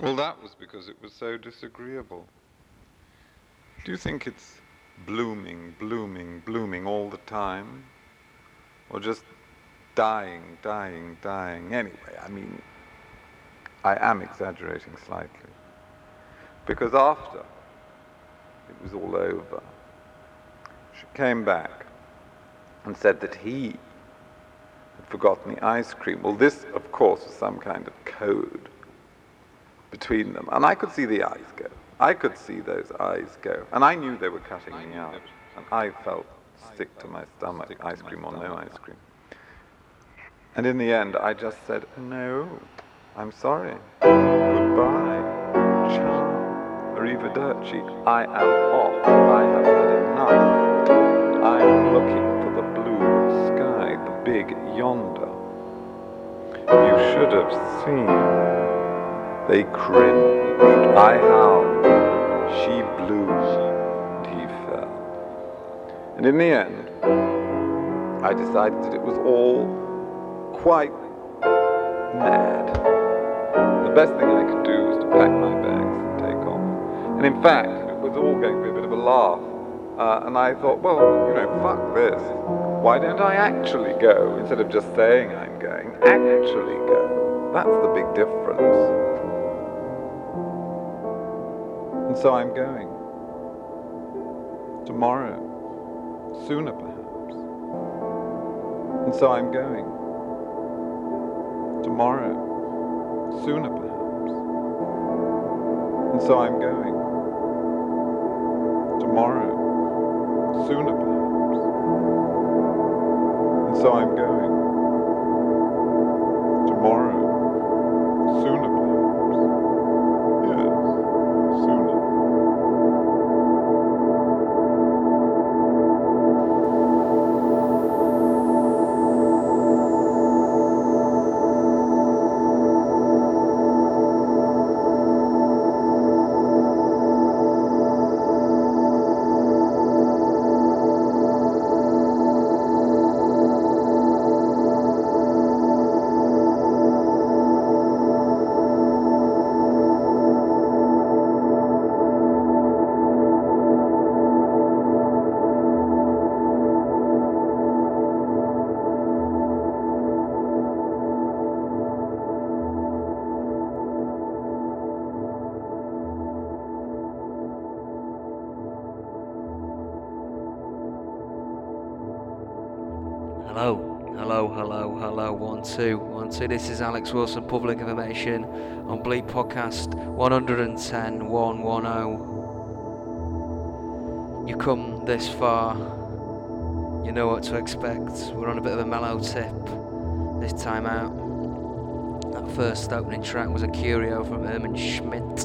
Well, that was because it was so disagreeable. Do you think it's blooming, blooming, blooming all the time? Or just dying, dying, dying? Anyway, I mean, I am exaggerating slightly. Because after it was all over, she came back and said that he forgotten the ice cream. Well, this, of course, was some kind of code between them. And I could see the eyes go. I could see those eyes go. And I knew they were cutting me out. And I felt sick to my stomach, ice cream or no ice cream. And in the end, I just said, no, I'm sorry. Goodbye. Ciao. Arrivederci. I am off. I have had enough. I'm looking for the blue sky, the big yonder. You should have seen. They cringed. I howled. She blew. And he fell. And in the end, I decided that it was all quite mad. The best thing I could do was to pack my bags and take off. And in fact, it was all going to be a bit of a laugh. Uh, and I thought, well, you know, fuck this. Why don't I actually go instead of just saying I'm going? Actually go. That's the big difference. And so I'm going. Tomorrow. Sooner, perhaps. And so I'm going. Tomorrow. Sooner, perhaps. And so I'm going. Tomorrow. Sooner, perhaps. I'm going. Tomorrow. Two, one, two. This is Alex Wilson, Public Information on Bleep Podcast 110 110. You come this far, you know what to expect. We're on a bit of a mellow tip this time out. That first opening track was a curio from Irmin Schmidt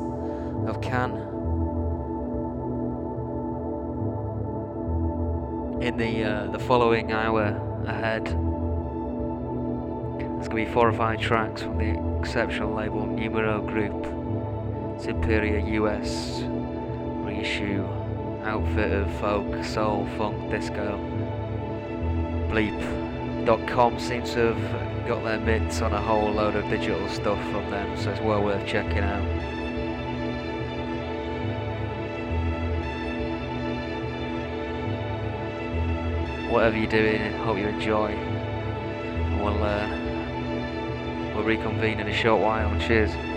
of Can. In the uh, the following hour ahead, there's going to be four or five tracks from the exceptional label Numero Group, Superior US reissue outfit of folk, soul, funk, disco. Bleep.com seems to have got their mitts on a whole load of digital stuff from them, so it's well worth checking out. Whatever you're doing, hope you enjoy. We'll uh, we'll reconvene in a short while. Cheers.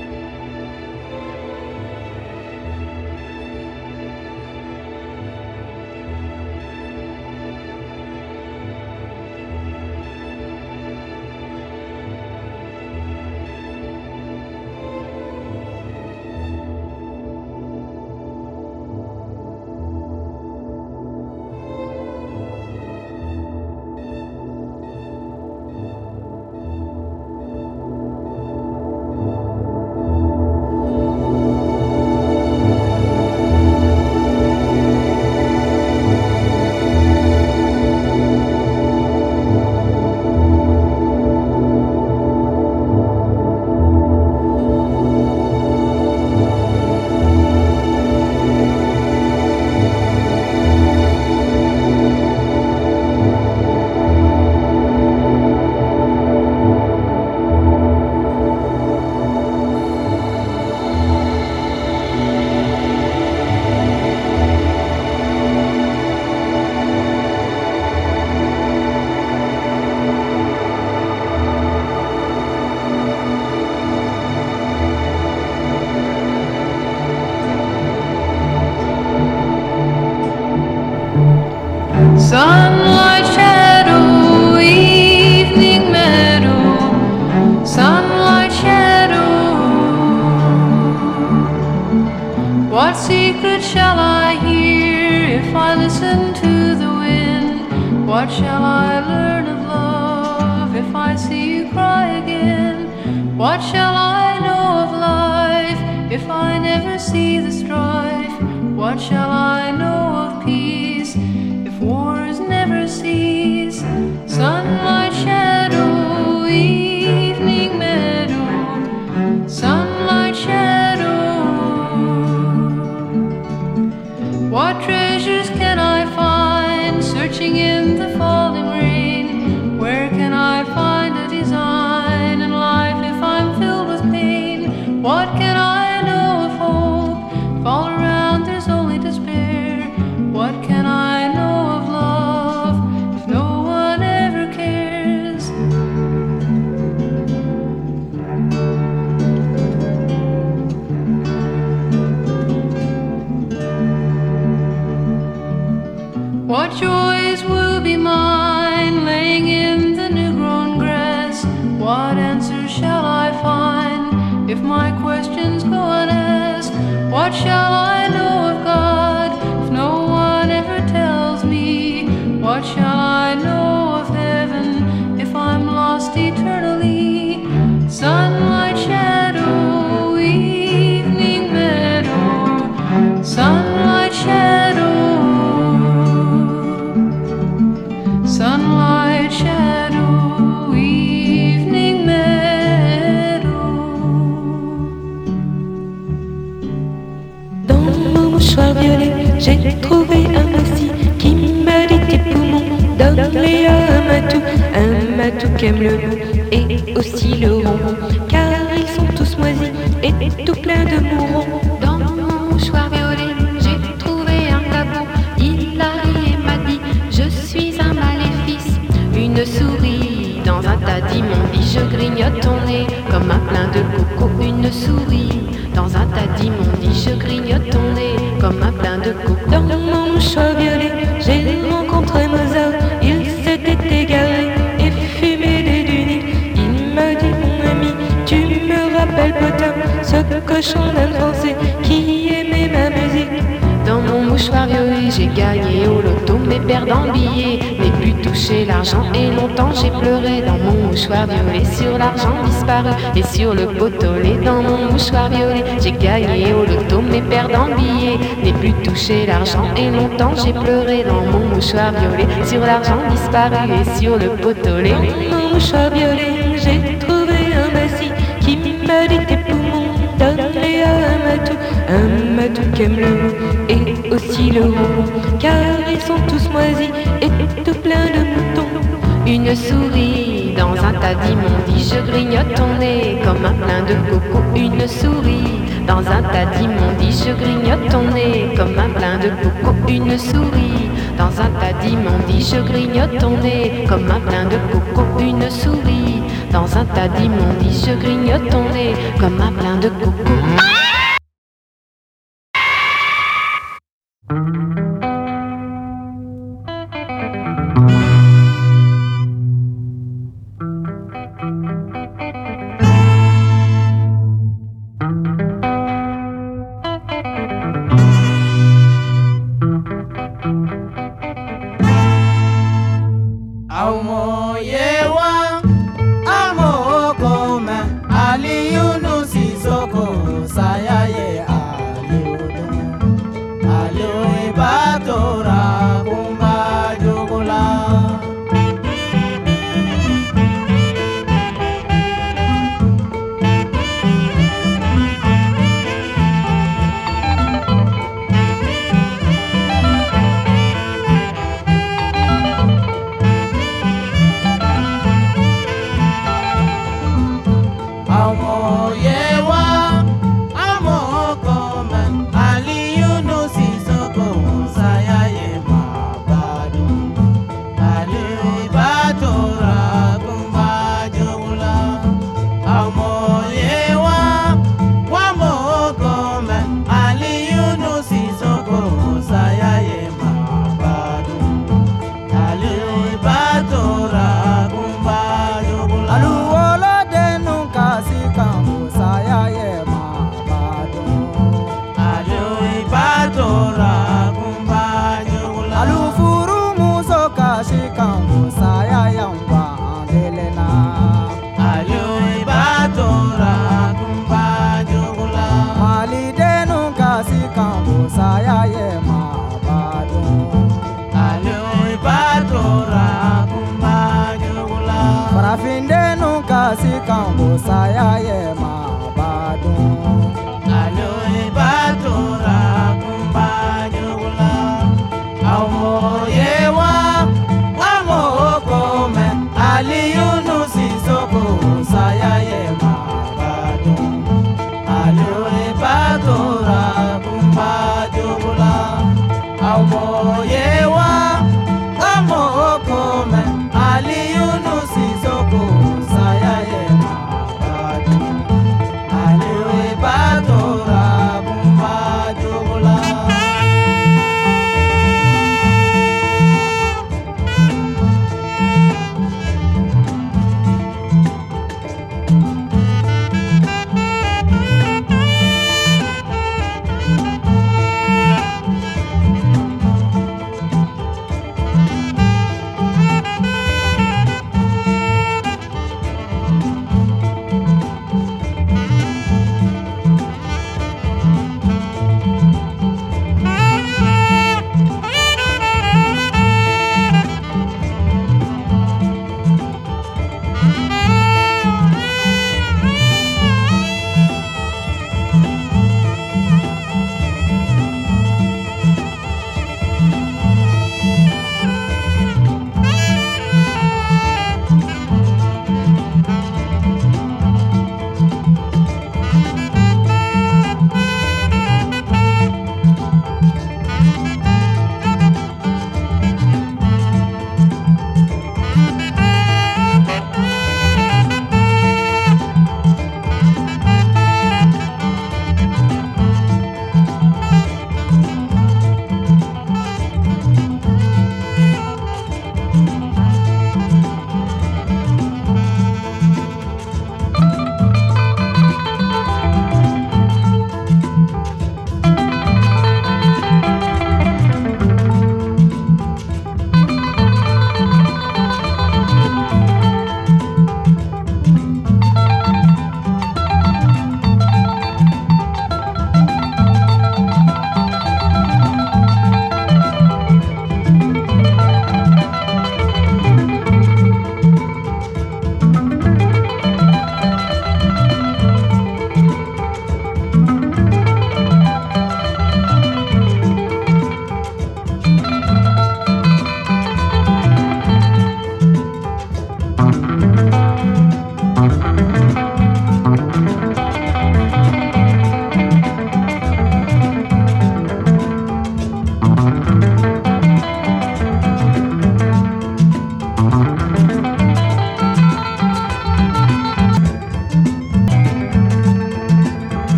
J'ai trouvé un aussi qui m'a dit tes poumons, donne-les à un matou, un matou qui aime le loup et aussi le ronron, car ils sont tous moisis et tout plein de mourons. Dans mon mouchoir violet, j'ai trouvé un cabot. Il a et m'a dit Je suis un maléfice. Une souris dans un tas d'immondices. Je grignote ton nez comme un plein de coco. Une souris dans un tas d'immondices. Je grignote ton nez comme un plein de coco. Dans mon mouchoir violet, j'ai rencontré Mozart, il s'était égaré et fumé des dunis. Il m'a dit mon ami, tu me rappelles Potin, ce cochon d'un français qui aimait ma musique. Dans mon mouchoir violet, j'ai gagné au loto mes perdants billets. Plus touché l'argent et longtemps j'ai pleuré dans mon mouchoir violet sur l'argent disparu et sur le potolet. Dans mon mouchoir violet, j'ai gagné au loto mes perdants billets. N'ai plus touché l'argent et longtemps j'ai pleuré dans mon mouchoir violet sur l'argent disparu et sur le potolet. Dans mon mouchoir violet, j'ai trouvé un massif qui m'a dit tes poumons, donne-les à un matou, un matou qui aime le et aussi le ronron, car ils sont tous moisis et tout plein. Une souris dans un tas d'immondices, je grignote ton nez comme un plein de coco. Une souris dans un tas d'immondices, je grignote ton nez comme un plein de coco. Une souris dans un tas d'immondices, je grignote ton nez comme un plein de coco. Une souris dans un tas d'immondices, je grignote ton nez comme un plein de coco.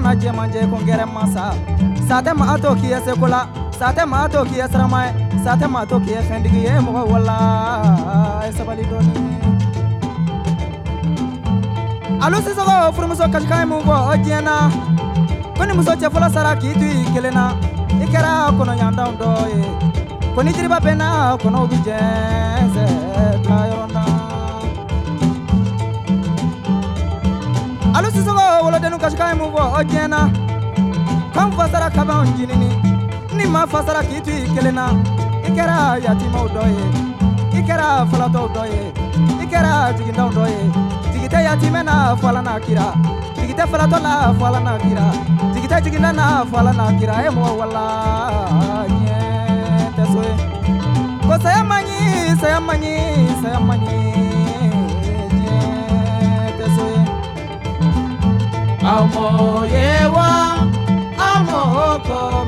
na je manje kongere masa. Sate ma to kiye ya se kula sate ma to kiye ya sramaye sate ma to kiye ya fendigi ye mo wala. Sabali doni. Alu sisa ko furumuso kashikai mu ko ojena koni ni muso cɛ fɔlɔ sara k'i to i kelen na i kɛra kɔnɔ ye ko ni jiriba bɛ na kɔnɔw bi jɛnsɛ tilayɔ alu sisogo wolodennu kasikan ye mun fɔ o diɲɛ na kan fasara kabanw jinini ni ma fasara k'i to i kelen na i kɛra yatimaw dɔ ye i kɛra falatɔw dɔ ye i kɛra jigindaw dɔ ye jigi tɛ yatimɛ na fɔla na kira jigi tɛ falatɔ la fɔla na kira. Jigi tɛ jiginda na fɔla na kira ye mɔgɔ wala ọmọ òye wá ọmọ ọkọ mi.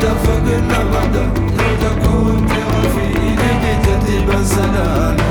اتفقنا غدا لتكون وفي تدريبا بسلامة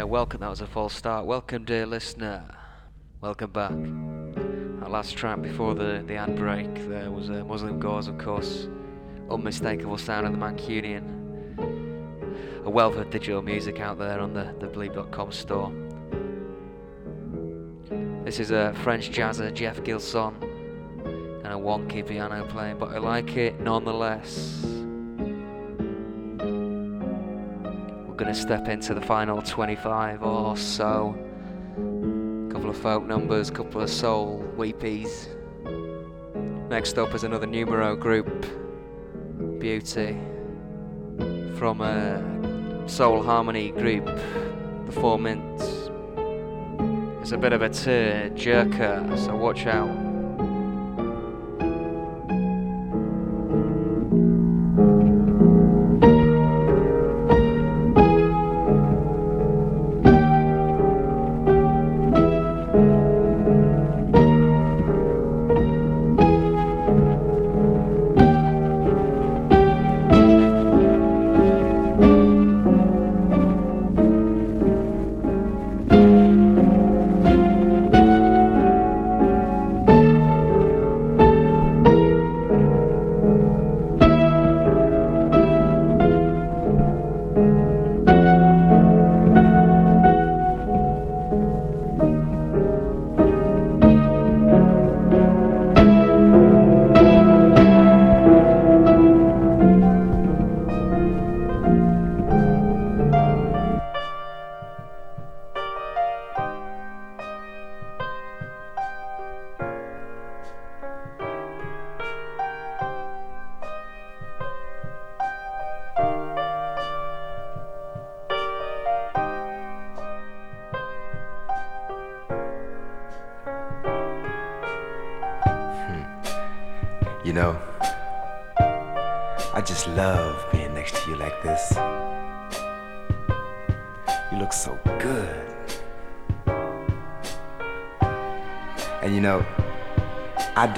yeah, welcome. That was a false start. Welcome, dear listener. Welcome back. Our last track before the, the ad break there was uh, Muslimgauze, of course. Unmistakable sound of the Mancunian. A wealth of digital music out there on the, the Bleep.com store. This is a French jazzer, Jef Gilson, and a wonky piano playing, but I like it nonetheless. We're going to step into the final 25 or so. A Couple of folk numbers, a couple of soul weepies. Next up is another numero group, Beauty, from a soul harmony group, the Four Mints. It's a bit of a tear jerker, so watch out.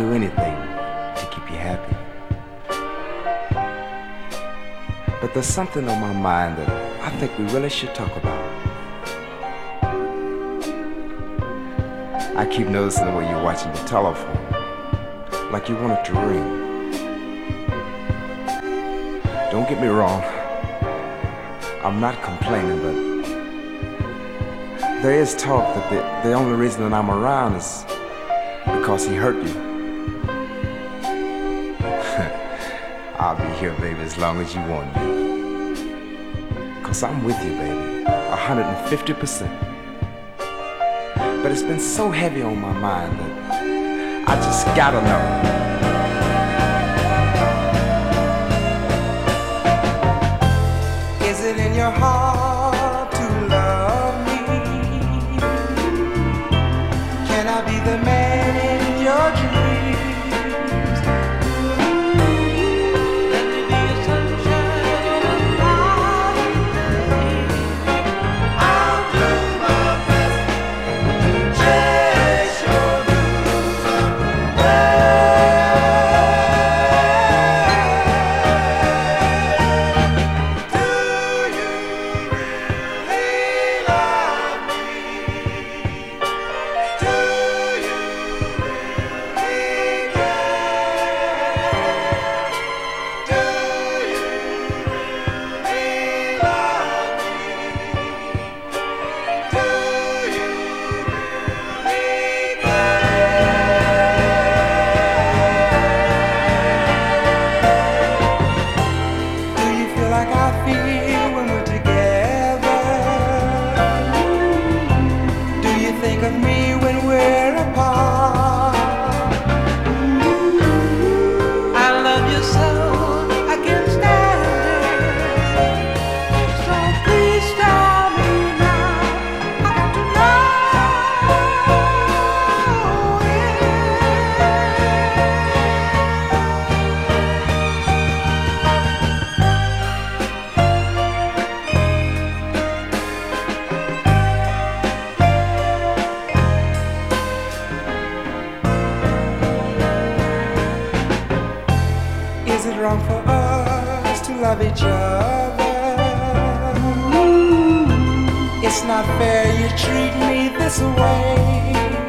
Do anything to keep you happy. But there's something on my mind that I think we really should talk about. I keep noticing the way you're watching the telephone like you want it to ring. Don't get me wrong, I'm not complaining, but there is talk that the, the only reason that I'm around is because he hurt you. Here, baby, as long as you want me. Cause I'm with you, baby, 150%. But it's been so heavy on my mind that I just gotta know. Is it in your heart each other? Is It's not fair you treat me this way.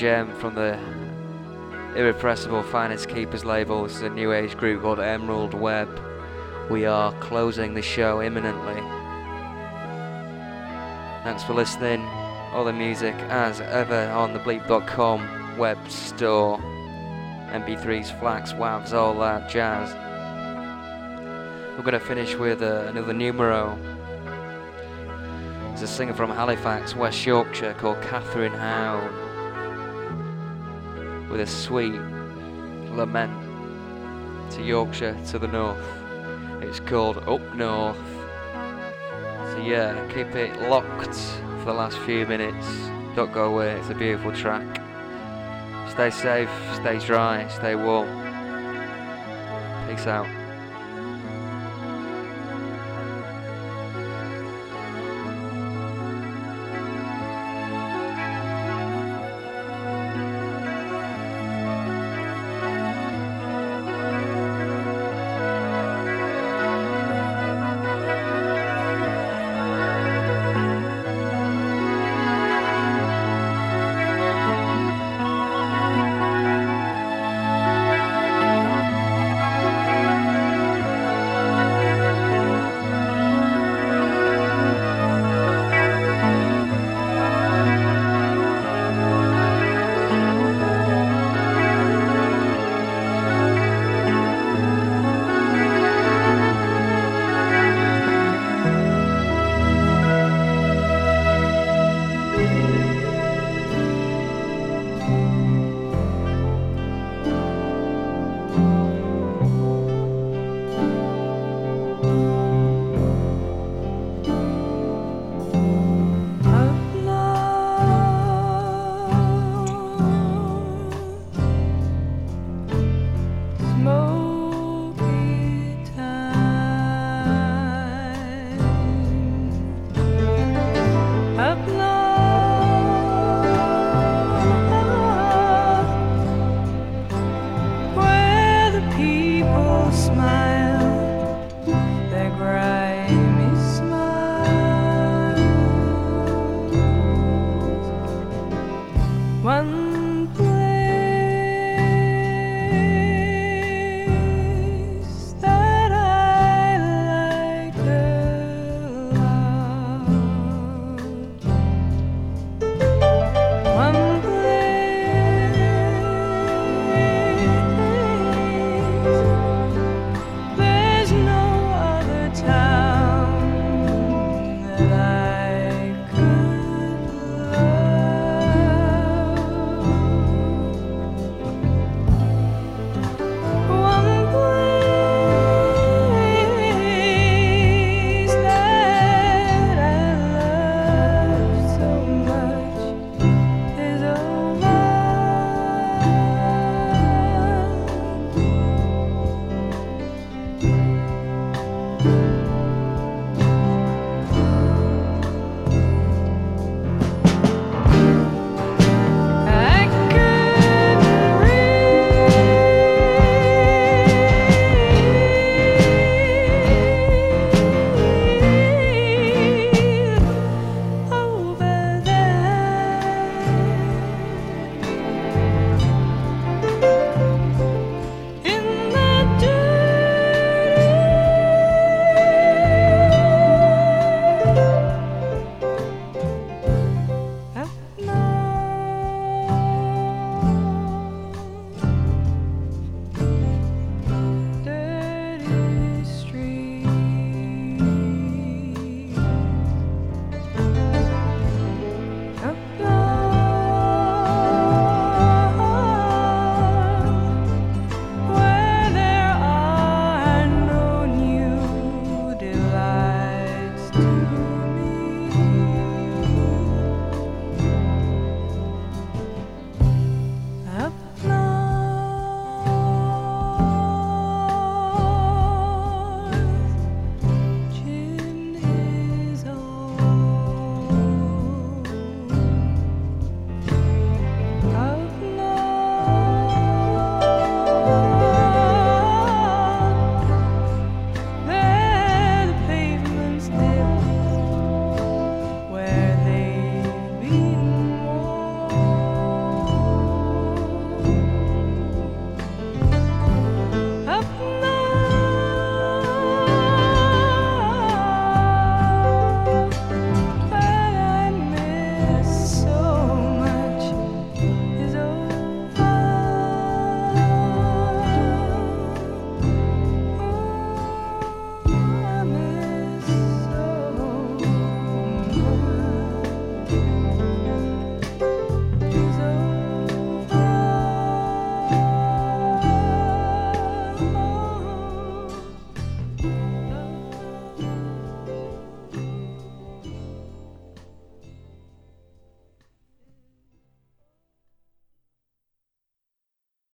Gem from the Irrepressible Finders Keepers label. This is a new age group called Emerald Web. We are closing the show imminently. Thanks for listening. All the music as ever on the bleep.com web store. MP3s, FLACs, WAVs, all that jazz. We're going to finish with uh, another numero. There's a singer from Halifax, West Yorkshire called Catherine Howe with a sweet lament to Yorkshire to the north. It's called Up North. So yeah, keep it locked for the last few minutes. Don't go away, it's a beautiful track. Stay safe, stay dry, stay warm. Peace out.